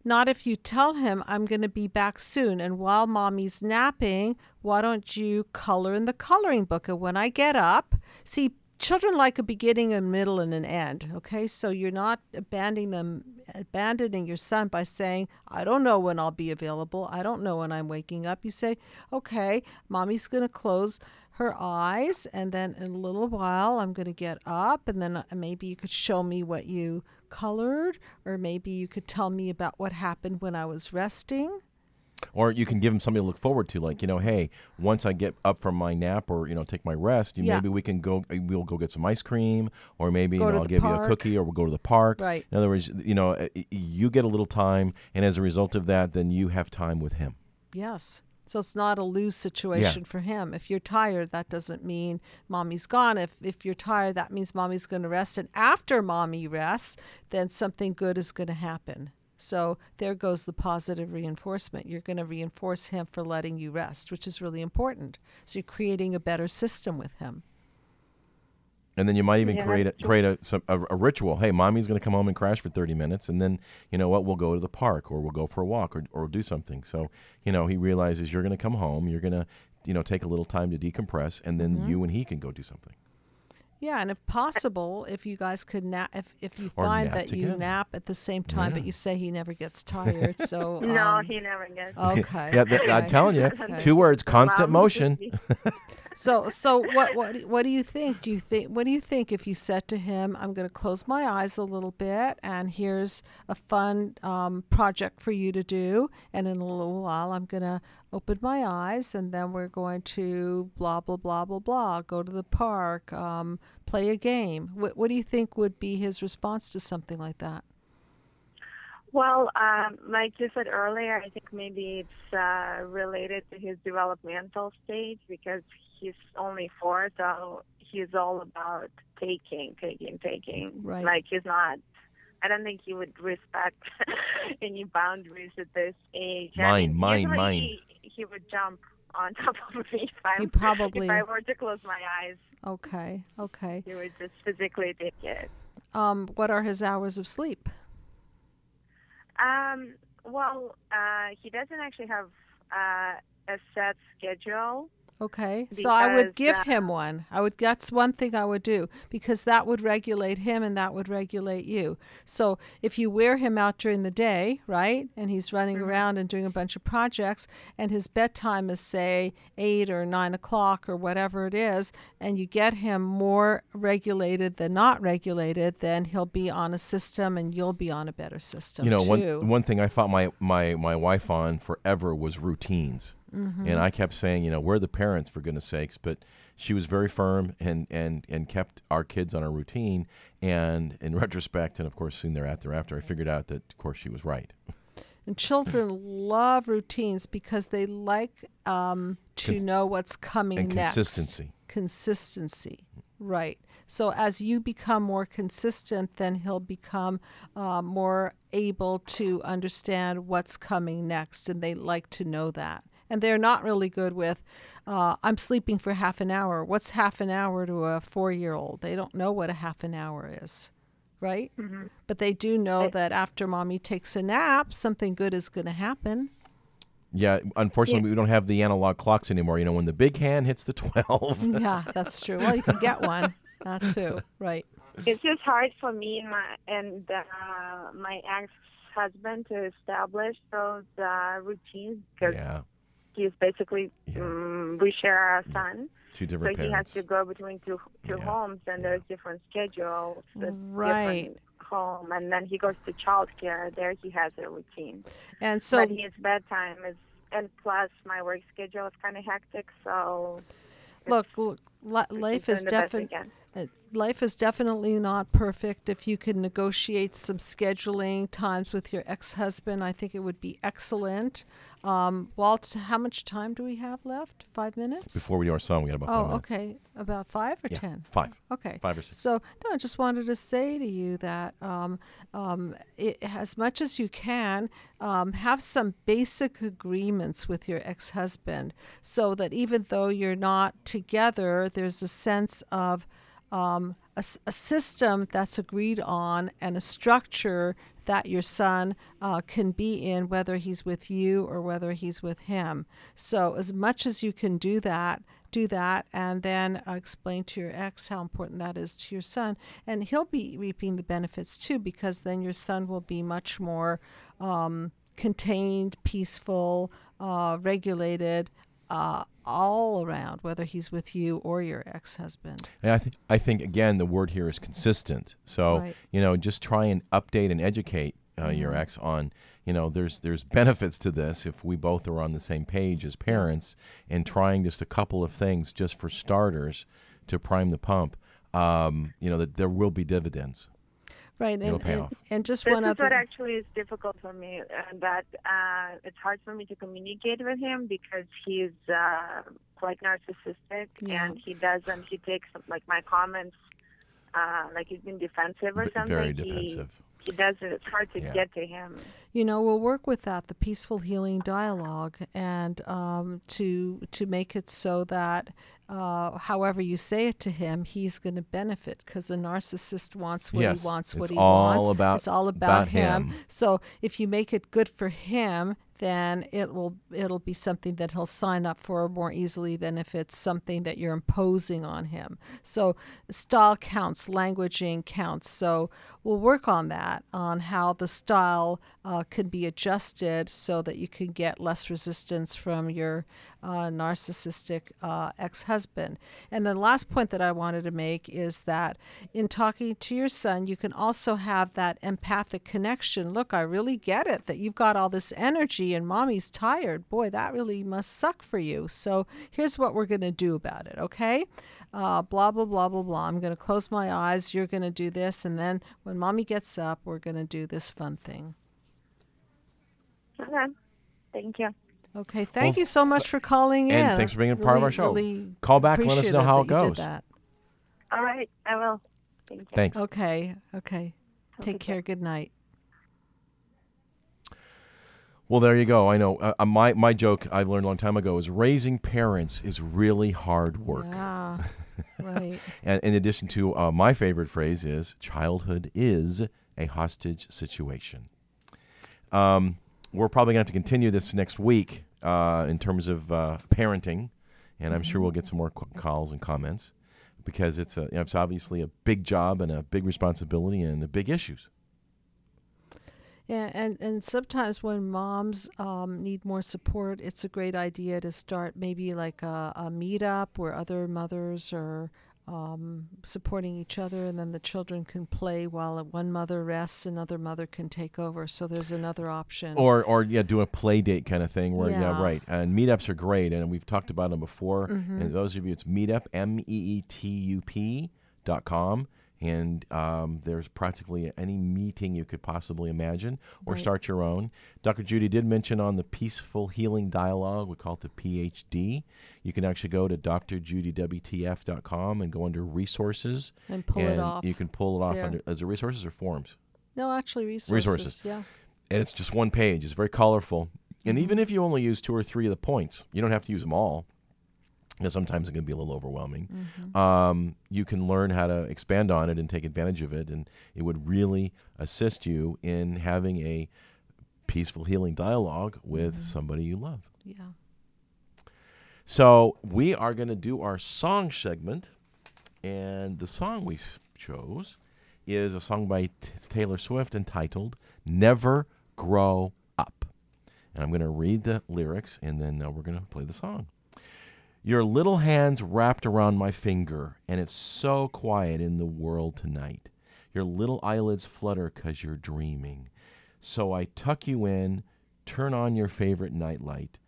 Not if you tell him, I'm going to be back soon, and while mommy's napping, why don't you color in the coloring book? And when I get up, see, children like a beginning, a middle, and an end. Okay, so you're not abandoning them, abandoning your son by saying, "I don't know when I'll be available. I don't know when I'm waking up." You say, "Okay, mommy's going to close." her eyes and then in a little while I'm going to get up and then uh, maybe you could show me what you colored or maybe you could tell me about what happened when I was resting Or you can give him something to look forward to, like you know, hey, once I get up from my nap or you know take my rest, you Yeah. maybe we can go. We'll go get some ice cream, or maybe Go you know I'll give you a cookie, or we'll go to the park. Right. In other words, you know, uh, you get a little time, and as a result of that, then you have time with him. Yes. So it's not a lose situation for him. If you're tired, that doesn't mean mommy's gone. If if you're tired, that means mommy's going to rest. And after mommy rests, then something good is going to happen. So there goes the positive reinforcement. You're going to reinforce him for letting you rest, which is really important. So you're creating a better system with him. And then you might even Yeah, create a, create a, some, a, a ritual. Hey, mommy's going to come home and crash for 30 minutes. And then, you know what, we'll go to the park or we'll go for a walk or, or do something. So, you know, he realizes you're going to come home, you're going to, you know, take a little time to decompress, and then Mhm. you and he can go do something. Yeah, and if possible, if you guys could nap, if if you Or find nap that you nap at the same time, but you say he never gets *laughs* tired, so No, um, he never gets. *laughs* Okay. yeah, th- I'm telling you, Okay. two words: constant motion. *laughs* So so what what what do you think? Do you think what do you think if you said to him, "I'm going to close my eyes a little bit, and here's a fun um, project for you to do, and in a little while I'm going to open my eyes, and then we're going to blah blah blah blah blah, go to the park, um, play a game." What what do you think would be his response to something like that? Well, um, like you said earlier, I think maybe it's uh, related to his developmental stage because he's only four, so he's all about taking, taking, taking. Right. Like he's not. I don't think he would respect *laughs* any boundaries at this age. Mine, mean, mine, usually mine. He, he would jump on *laughs* top of me if I, He probably- if I were to close my eyes. Okay, okay. He would just physically take it. Um, what are his hours of sleep? Um, well, uh, he doesn't actually have uh, a set schedule. Okay, so I would give uh, him one. I would. That's one thing I would do because that would regulate him and that would regulate you. So if you wear him out during the day, right, and he's running Mm-hmm. around and doing a bunch of projects, and his bedtime is say eight or nine o'clock or whatever it is, and you get him more regulated than not regulated, then he'll be on a system and you'll be on a better system you know, too. one one thing I fought my my my wife on forever was routines, Mhm. and I kept saying, you know, we're the parents for goodness sakes, but she was very firm and and and kept our kids on a routine. And in *laughs* retrospect, and of course soon thereafter, after I figured out that, of course, she was right. And children *laughs* love routines because they like um, to Cons- know what's coming and next. consistency. Consistency, right. So as you become more consistent, then he'll become uh, more able to understand what's coming next, and they like to know that. And they're not really good with, uh, I'm sleeping for half an hour. What's half an hour to a four year old? They don't know what a half an hour is, right? But they do know that after mommy takes a nap, something good is going to happen. Yeah, unfortunately, we don't have the analog clocks anymore. You know, when the big hand hits the twelve. *laughs* yeah, that's true. Well, you can get one. That too, right? It's just hard for me and my and uh, my ex-husband to establish those uh, routines because yeah, he's basically um, we share a son, two different so he has to go between two two homes and there's different schedules, with Right. different home, and then he goes to childcare. There he has a routine, And so, but his bedtime is and plus my work schedule is kind of hectic, so look, look life is the definitely can. Life is definitely not perfect. If you could negotiate some scheduling times with your ex-husband, I think it would be excellent. Um, Walt, how much time do we have left? Five minutes. Before we do our song, we got about five Oh, okay. About five or Yeah, ten? five. Okay. Five or six. So, no, I just wanted to say to you that um, um, it, as much as you can, um, have some basic agreements with your ex husband so that even though you're not together, there's a sense of um, a, a system that's agreed on and a structure that your son uh, can be in, whether he's with you or whether he's with him. So, as much as you can do that, do that, and then uh, explain to your ex how important that is to your son. And he'll be reaping the benefits too, because then your son will be much more um, contained, peaceful, uh, regulated. Uh, all around, whether he's with you or your ex-husband. And I think I think again the word here is consistent. So Right. you know, just try and update and educate uh, your Mm-hmm. ex on you know there's there's *laughs* benefits to this if we both are on the same page as parents and trying just a couple of things just for starters to prime the pump. Um, you know that there will be dividends. Right, It'll and, pay and, off. and just this one is other. what actually is difficult for me, and that uh, it's hard for me to communicate with him because he's uh, quite narcissistic, Yeah. and he doesn't. He takes like my comments, uh, like he's been defensive or V- something. very He- defensive. He, doesn't. It's hard to Yeah. get to him. you know we'll work with that the peaceful healing dialogue and um, to to make it so that uh, however you say it to him he's going to benefit because a narcissist wants what Yes, he wants what he wants about- it's all about, about him. him. so if you make it good for him then it will it'll be something that he'll sign up for more easily than if it's something that you're imposing on him. So style counts, languaging counts. So we'll work on that on how the style uh, can be adjusted so that you can get less resistance from your uh, narcissistic uh, ex-husband. And the last point that I wanted to make is that in talking to your son, you can also have that empathic connection. Look, I really get it that you've got all this energy and mommy's tired. Boy, that really must suck for you. So here's what we're going to do about it, okay? Uh, blah, blah, blah, blah, blah. I'm going to close my eyes. You're going to do this. And then when mommy gets up, we're going to do this fun thing. Okay. Thank you. Okay, thank Well, you so much for calling in. and thanks for being a part of our show. really Call back and let us know how that it you did goes. that. All right, I will. Thank you. Thanks. Okay, okay. Take care. Good night. Well, there you go. I know. Uh, uh, my my joke I've learned a long time ago is raising parents is really hard work. Yeah, *laughs* right. And in addition to uh, my favorite phrase is childhood is a hostage situation. Um, we're probably going to have to continue this next week uh, in terms of uh, parenting, and I'm sure we'll get some more qu- calls and comments because it's a you know, it's obviously a big job and a big responsibility and the big issues. Yeah, and, and sometimes when moms um, need more support, it's a great idea to start maybe like a, a meetup where other mothers are um, supporting each other, and then the children can play while one mother rests, another mother can take over. So there's another option. Or, or yeah, do a play date kind of thing where, yeah, Yeah. right. And meetups are great, and we've talked about them before. Mhm. And those of you, it's meetup, M E E T U P dot com. And um, there's practically any meeting you could possibly imagine, or Right. start your own. Dr. Judy did mention on the Peaceful Healing Dialogue, we call it the PhD. You can actually go to drjudywtf.com and go under resources. And pull it off You can pull it off there. under, as a resources or forms no, actually, resources. resources. Yeah. And it's just one page. It's very colorful. And even if you only use two or three of the points, you don't have to use them all. Because sometimes it can be a little overwhelming. Um, you can learn how to expand on it and take advantage of it, and it would really assist you in having a peaceful healing dialogue with somebody you love. Yeah. So we are going to do our song segment, and the song we chose is a song by T- Taylor Swift entitled "Never Grow Up," and I'm going to read the lyrics, and then uh, we're going to play the song. Your little hands wrapped around my finger, and it's so quiet in the world tonight. Your little eyelids flutter 'cause you're dreaming. So I tuck you in, turn on your favorite nightlight.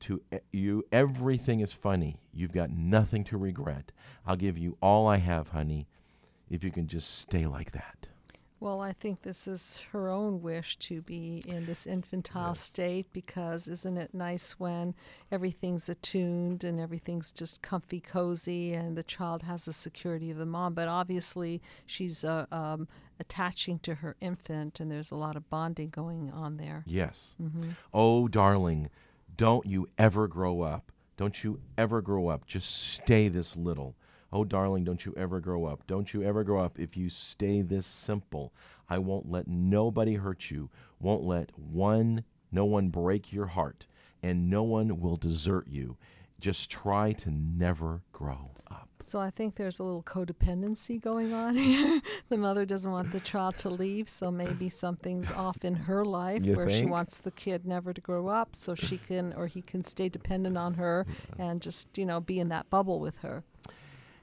To you, everything is funny. You've got nothing to regret. I'll give you all I have, honey, if you can just stay like that. Well, I think this is her own wish to be in this infantile state because isn't it nice when everything's attuned and everything's just comfy, cozy, and the child has the security of the mom? But obviously, she's uh, um, attaching to her infant, and there's a lot of bonding going on there. Yes. Mm-hmm. Oh, darling, don't you ever grow up. Don't you ever grow up. Just stay this little. Oh, darling, don't you ever grow up. Don't you ever grow up. If you stay this simple, I won't let nobody hurt you. Won't let one, no one break your heart, and no one will desert you. Just try to never grow up. So I think there's a little codependency going on here. *laughs* the mother doesn't want the child to leave, so maybe something's off in her life You where she wants the kid never to grow up so she can or he can stay dependent on her and just, you know, be in that bubble with her.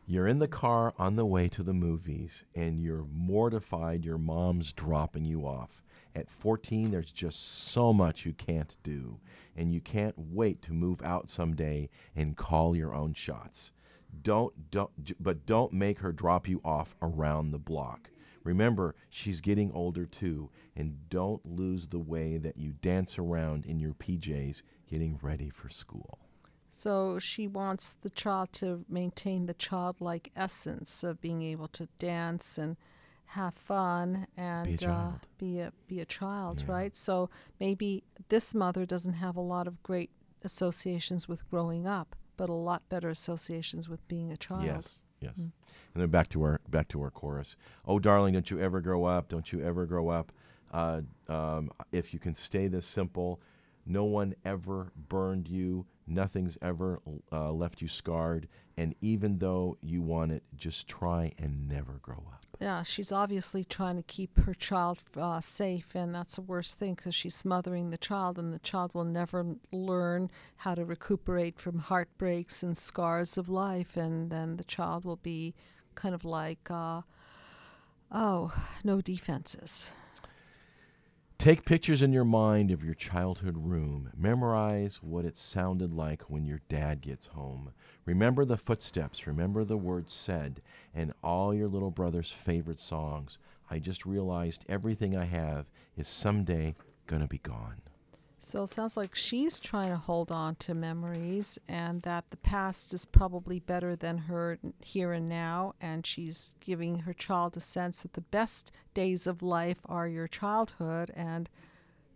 You're in the car on the way to the movies and you're mortified your mom's dropping you off. At 14, there's just so much you can't do, and you can't wait to move out someday and call your own shots. Don't don't but don't make her drop you off around the block. Remember, she's getting older too, and don't lose the way that you dance around in your PJs getting ready for school. So she wants the child to maintain the childlike essence of being able to dance and have fun and Uh, be a be a child, right? So maybe this mother doesn't have a lot of great associations with growing up, but a lot better associations with being a child. Yes, yes. And then back to our back to our chorus. Oh, darling, don't you ever grow up? Don't you ever grow up? Uh, um, if you can stay this simple, no one ever burned you. Nothing's ever uh, left you scarred. And even though you want it, just try and never grow up. Yeah, she's obviously trying to keep her child uh, safe, and that's the worst thing because she's smothering the child, and the child will never learn how to recuperate from heartbreaks and scars of life, and then the child will be kind of like, uh, oh, no defenses. Take pictures in your mind of your childhood room. Memorize what it sounded like when your dad gets home. Remember the footsteps, remember the words said, and all your little brother's favorite songs. I just realized everything I have is someday going to be gone. So it sounds like she's trying to hold on to memories and that the past is probably better than her here and now. And she's giving her child a sense that the best days of life are your childhood and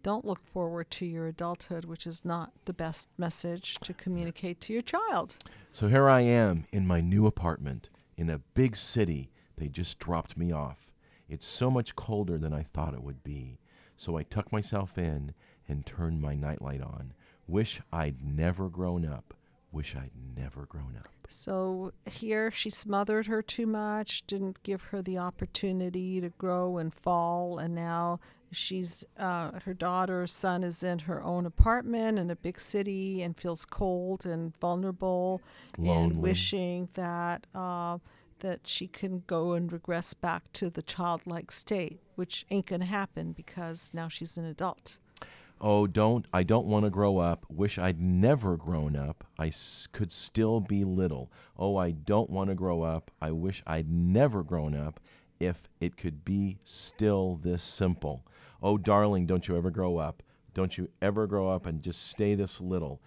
don't look forward to your adulthood, which is not the best message to communicate to your child. So here I am in my new apartment in a big city. They just dropped me off. It's so much colder than I thought it would be. So I tuck myself in and turn my nightlight on. Wish I'd never grown up. Wish I'd never grown up. So here she smothered her too much, didn't give her the opportunity to grow and fall, and now she's uh, her daughter, son is in her own apartment in a big city and feels cold and vulnerable, Lonely. and wishing that uh, that she can go and regress back to the childlike state, which ain't gonna happen because now she's an adult. Oh, don't I don't want to grow up. Wish I'd never grown up. I s- could still be little. Oh, I don't want to grow up. I wish I'd never grown up if it could be still this simple. Oh, darling, don't you ever grow up. Don't you ever grow up and just stay this little.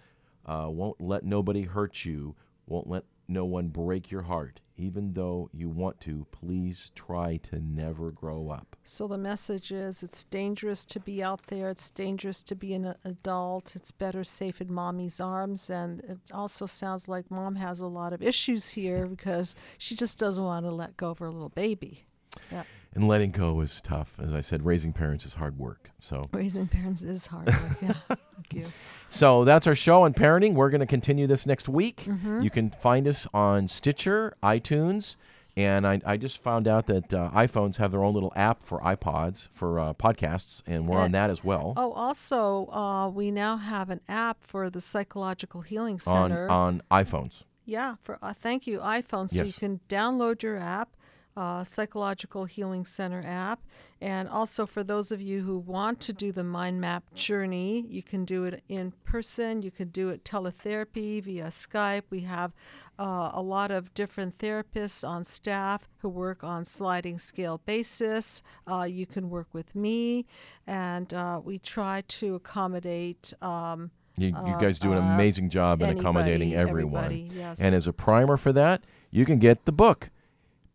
Uh, won't let nobody hurt you. Won't let no one break your heart. Even though you want to, please try to never grow up. So the message is it's dangerous to be out there. It's dangerous to be an adult. It's better safe in mommy's arms. And it also sounds like mom has a lot of issues here because she just doesn't want to let go of her little baby. Yeah. And letting go is tough. As I said, raising parents is hard work. So Raising parents is hard. work. Yeah. *laughs* Thank you. So that's our show on parenting. We're going to continue this next week. Mhm. You can find us on Stitcher, iTunes, and I, I just found out that uh, iPhones have their own little app for iPods for uh, podcasts, and we're on that as well. Oh, also, uh, we now have an app for the Psychological Healing on Center. on iPhones. Yeah, for uh, thank you, iPhone. So Yes. you can download your app, uh, Psychological Healing Center app, and also for those of you who want to do the mind map journey, you can do it in person. You can do it teletherapy via Skype. We have uh, a lot of different therapists on staff who work on sliding scale basis. Uh, you can work with me, and uh, we try to accommodate. Um, You, you uh, guys do an uh, amazing job in accommodating anybody- everyone. everybody, yes. And as a primer for that, you can get the book,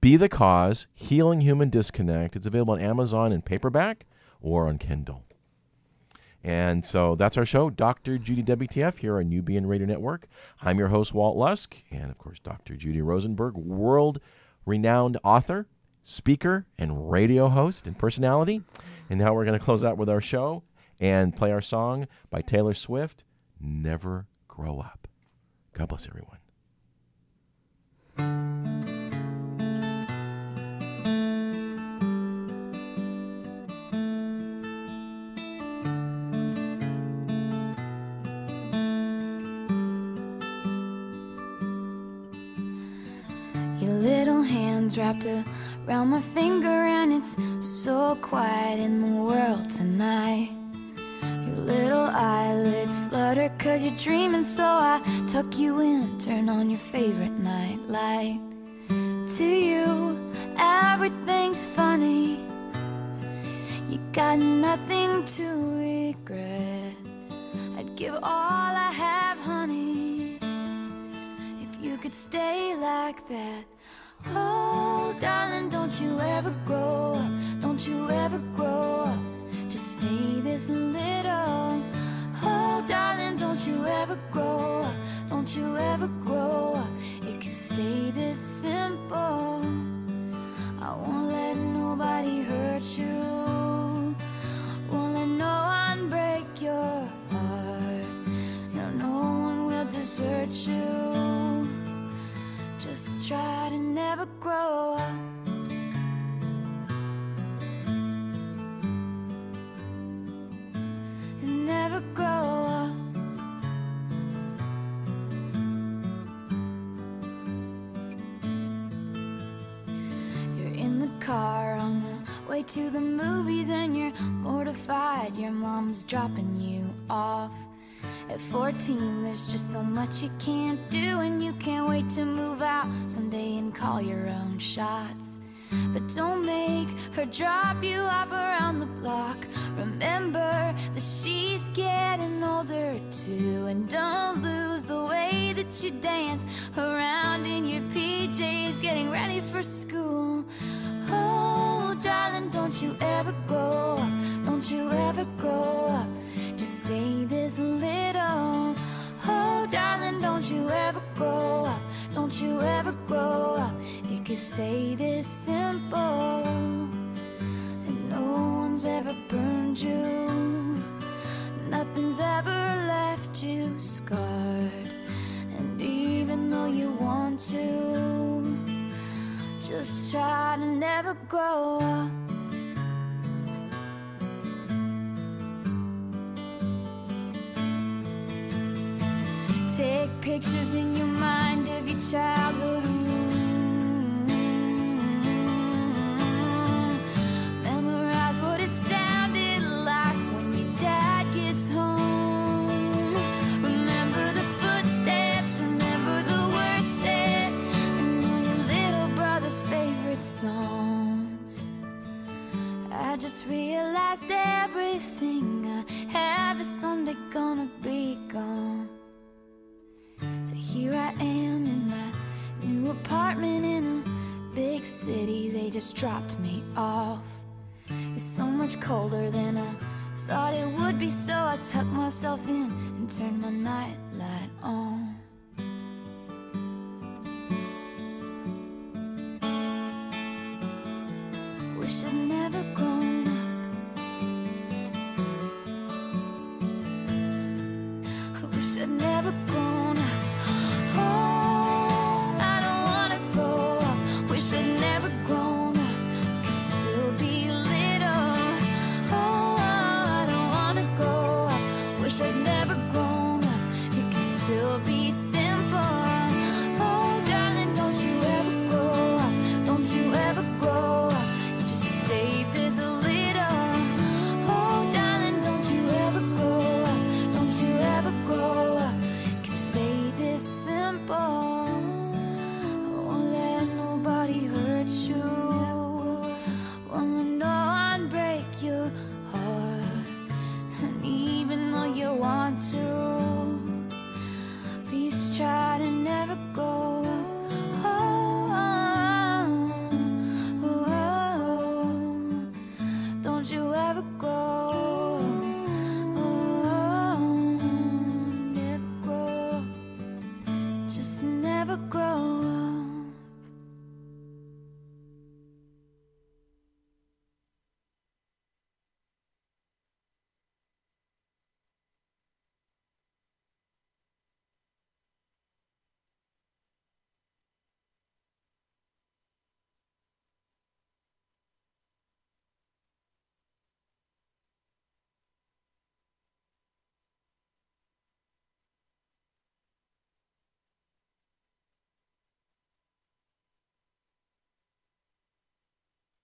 Be the Cause Healing Human Disconnect. It's available on Amazon in paperback or on Kindle. And so that's our show, Dr. Judy WTF here on UBN Radio Network. I'm your host, Walt Lusk, and of course, Dr. Judy Rosenberg, world renowned author, speaker, and radio host and personality. And now we're going to close out with our show and play our song by Taylor Swift, Never Grow Up. God bless everyone. Wrapped around my finger, and it's so quiet in the world tonight. Your little eyelids flutter cause you're dreaming, so I tuck you in, turn on your favorite night light. To you, everything's funny. You got nothing to regret. I'd give all I have, honey, if you could stay like that. Oh, darling, don't you ever grow up, don't you ever grow up. Just stay this little. Oh, darling, don't you ever grow up, don't you ever grow up. It could stay this simple. I won't let nobody hurt you. Won't let no one break your heart. No, no one will desert you. Just try to never grow up. And never grow up. You're in the car on the way to the movies and you're mortified your mom's dropping you off. At 14, there's just so much you can't do, and you can't wait to move out someday and call your own shots. But don't make her drop you off around the block. Remember that she's getting older too, and don't lose the way that you dance around in your PJs, getting ready for school. Oh, darling, don't you ever grow up, don't you ever grow up. Stay this little. Oh, darling, don't you ever grow up, don't you ever grow up. It could stay this simple. And no one's ever burned you, nothing's ever left you scarred. And even though you want to, just try to never grow up. Take pictures in your mind of your childhood room. Memorize what it sounded like when your dad gets home. Remember the footsteps, remember the words said, and all your little brother's favorite songs. I just realized everything I have is someday gonna be gone. So here I am in my new apartment in a big city. They just dropped me off. It's so much colder than I thought it would be, so I tucked myself in and turned my nightlight on. Wish I'd never grown